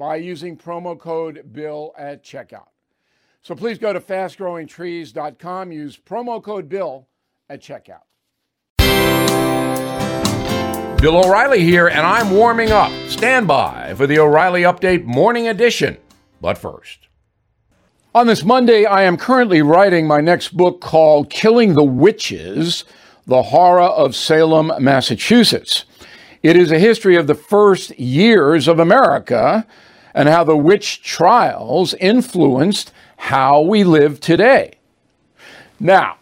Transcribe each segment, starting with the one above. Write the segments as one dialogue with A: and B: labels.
A: by using promo code BILL at checkout. So please go to fastgrowingtrees.com, use promo code BILL at checkout.
B: Bill O'Reilly here, and I'm warming up. Stand by for the O'Reilly Update Morning Edition. But first,
A: on this Monday, I am currently writing my next book called Killing the Witches The Horror of Salem, Massachusetts. It is a history of the first years of America and how the witch trials influenced how we live today. Now,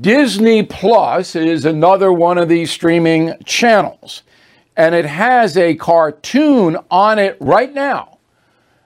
A: Disney Plus is another one of these streaming channels, and it has a cartoon on it right now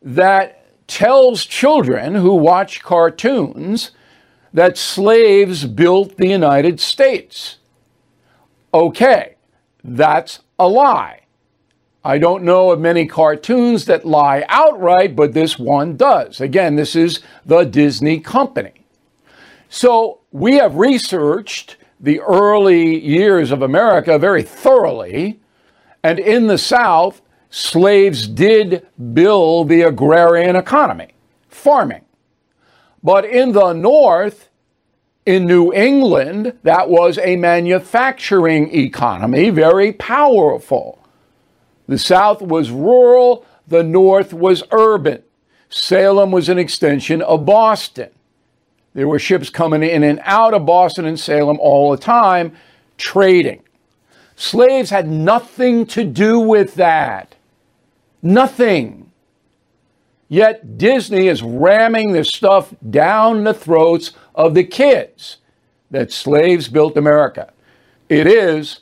A: that tells children who watch cartoons that slaves built the United States. Okay, that's a lie. I don't know of many cartoons that lie outright, but this one does. Again, this is the Disney company. So we have researched the early years of America very thoroughly. And in the South, slaves did build the agrarian economy, farming. But in the North, in New England, that was a manufacturing economy, very powerful. The South was rural, the North was urban. Salem was an extension of Boston. There were ships coming in and out of Boston and Salem all the time, trading. Slaves had nothing to do with that. Nothing. Yet Disney is ramming this stuff down the throats of the kids that slaves built America. It is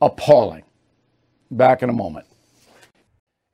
A: appalling. Back in a moment.